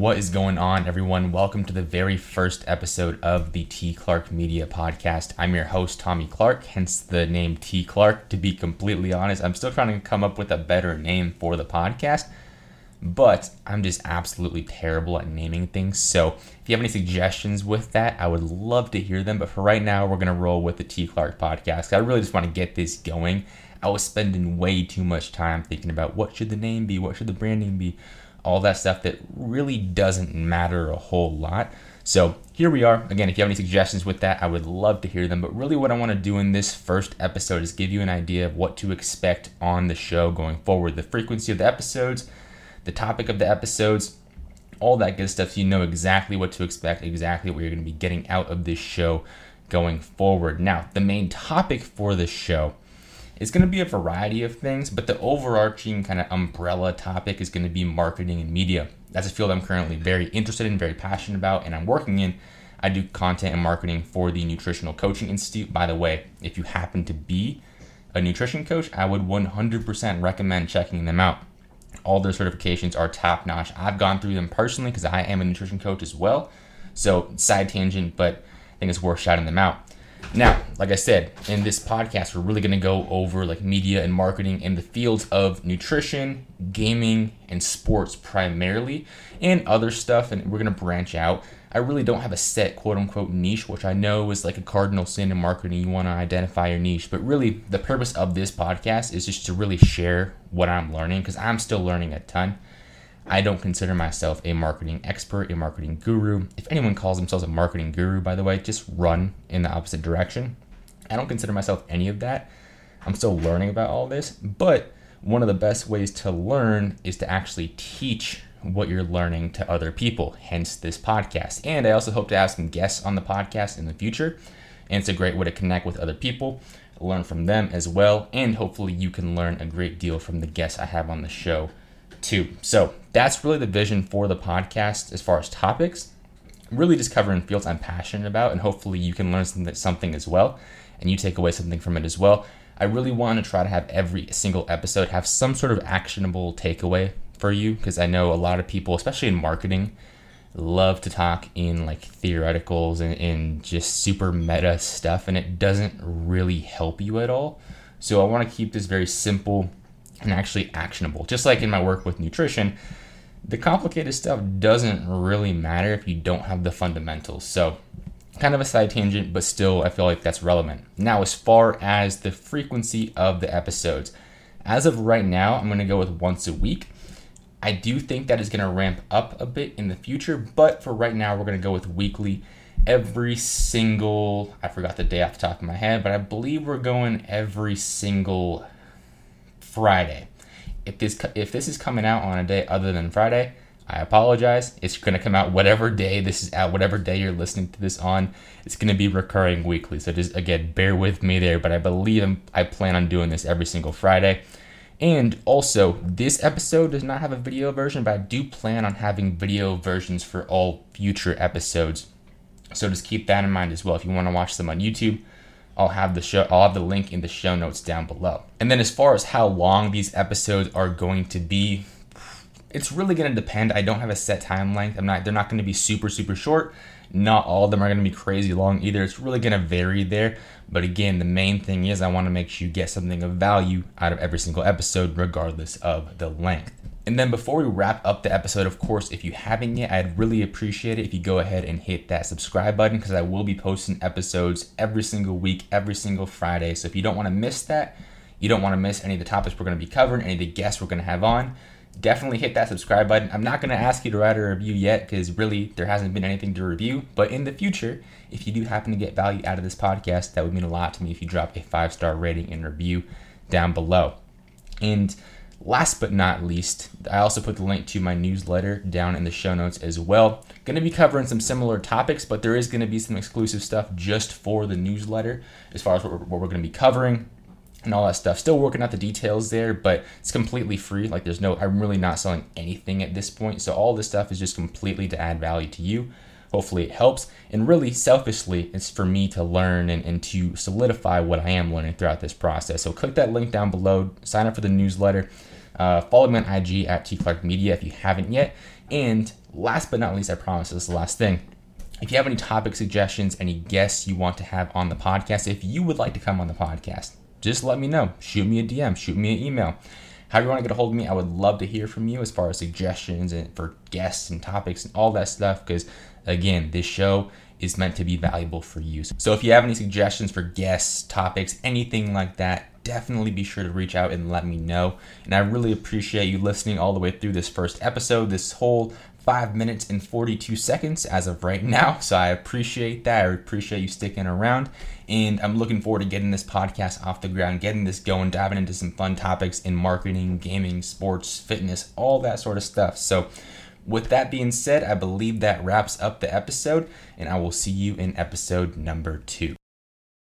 What is going on, everyone? Welcome to the very first episode of the T. Clark Media Podcast. I'm your host, Tommy Clark, hence the name T. Clark. To be completely honest, I'm still trying to come up with a better name for the podcast, but I'm just absolutely terrible at naming things. So if you have any suggestions with that, I would love to hear them. But for right now, we're going to roll with the T. Clark Podcast. I really just want to get this going. I was spending way too much time thinking about what should the name be, what should the branding be all that stuff that really doesn't matter a whole lot. So here we are. Again, if you have any suggestions with that, I would love to hear them. But really, what I want to do in this first episode is give you an idea of what to expect on the show going forward the frequency of the episodes, the topic of the episodes, all that good stuff. So you know exactly what to expect, exactly what you're going to be getting out of this show going forward. Now, the main topic for the show it's going to be a variety of things, but the overarching kind of umbrella topic is going to be marketing and media. That's a field I'm currently very interested in, very passionate about, and I'm working in. I do content and marketing for the Nutritional Coaching Institute. By the way, if you happen to be a nutrition coach, I would 100% recommend checking them out. All their certifications are top notch. I've gone through them personally because I am a nutrition coach as well. So, side tangent, but I think it's worth shouting them out. Now, like I said, in this podcast, we're really going to go over like media and marketing in the fields of nutrition, gaming, and sports primarily, and other stuff. And we're going to branch out. I really don't have a set quote unquote niche, which I know is like a cardinal sin in marketing. You want to identify your niche, but really the purpose of this podcast is just to really share what I'm learning because I'm still learning a ton. I don't consider myself a marketing expert, a marketing guru. If anyone calls themselves a marketing guru, by the way, just run in the opposite direction. I don't consider myself any of that. I'm still learning about all this, but one of the best ways to learn is to actually teach what you're learning to other people, hence this podcast. And I also hope to have some guests on the podcast in the future. And it's a great way to connect with other people, learn from them as well, and hopefully you can learn a great deal from the guests I have on the show too. So that's really the vision for the podcast as far as topics. Really just covering fields I'm passionate about, and hopefully you can learn something as well, and you take away something from it as well. I really want to try to have every single episode have some sort of actionable takeaway for you because I know a lot of people, especially in marketing, love to talk in like theoreticals and, and just super meta stuff, and it doesn't really help you at all. So I want to keep this very simple and actually actionable. Just like in my work with nutrition, the complicated stuff doesn't really matter if you don't have the fundamentals. So, kind of a side tangent, but still, I feel like that's relevant. Now, as far as the frequency of the episodes, as of right now, I'm going to go with once a week. I do think that is going to ramp up a bit in the future, but for right now, we're going to go with weekly. Every single, I forgot the day off the top of my head, but I believe we're going every single Friday. If this if this is coming out on a day other than Friday, I apologize. It's going to come out whatever day this is out, whatever day you're listening to this on. It's going to be recurring weekly. So just again, bear with me there. But I believe I'm, I plan on doing this every single Friday. And also, this episode does not have a video version, but I do plan on having video versions for all future episodes. So just keep that in mind as well. If you want to watch them on YouTube, I'll have the show I'll have the link in the show notes down below. And then as far as how long these episodes are going to be, it's really going to depend. I don't have a set time length. I'm not they're not going to be super super short. Not all of them are going to be crazy long either. It's really going to vary there. But again, the main thing is I want to make sure you get something of value out of every single episode regardless of the length. And then before we wrap up the episode, of course, if you haven't yet, I'd really appreciate it if you go ahead and hit that subscribe button because I will be posting episodes every single week, every single Friday. So if you don't want to miss that, you don't want to miss any of the topics we're going to be covering, any of the guests we're going to have on, definitely hit that subscribe button. I'm not going to ask you to write a review yet because really there hasn't been anything to review. But in the future, if you do happen to get value out of this podcast, that would mean a lot to me if you drop a five star rating and review down below. And Last but not least, I also put the link to my newsletter down in the show notes as well. Going to be covering some similar topics, but there is going to be some exclusive stuff just for the newsletter as far as what we're, we're going to be covering and all that stuff. Still working out the details there, but it's completely free. Like there's no, I'm really not selling anything at this point. So all this stuff is just completely to add value to you. Hopefully it helps. And really, selfishly, it's for me to learn and, and to solidify what I am learning throughout this process. So click that link down below, sign up for the newsletter Uh, follow me on IG at T Clark Media if you haven't yet. And last but not least, I promise this is the last thing. If you have any topic suggestions, any guests you want to have on the podcast, if you would like to come on the podcast, just let me know. Shoot me a DM, shoot me an email. However you want to get a hold of me, I would love to hear from you as far as suggestions and for guests and topics and all that stuff. Because again, this show is meant to be valuable for you. So if you have any suggestions for guests, topics, anything like that, definitely be sure to reach out and let me know. And I really appreciate you listening all the way through this first episode, this whole five minutes and 42 seconds as of right now. So I appreciate that. I appreciate you sticking around. And I'm looking forward to getting this podcast off the ground, getting this going, diving into some fun topics in marketing, gaming, sports, fitness, all that sort of stuff. So, with that being said, I believe that wraps up the episode, and I will see you in episode number two.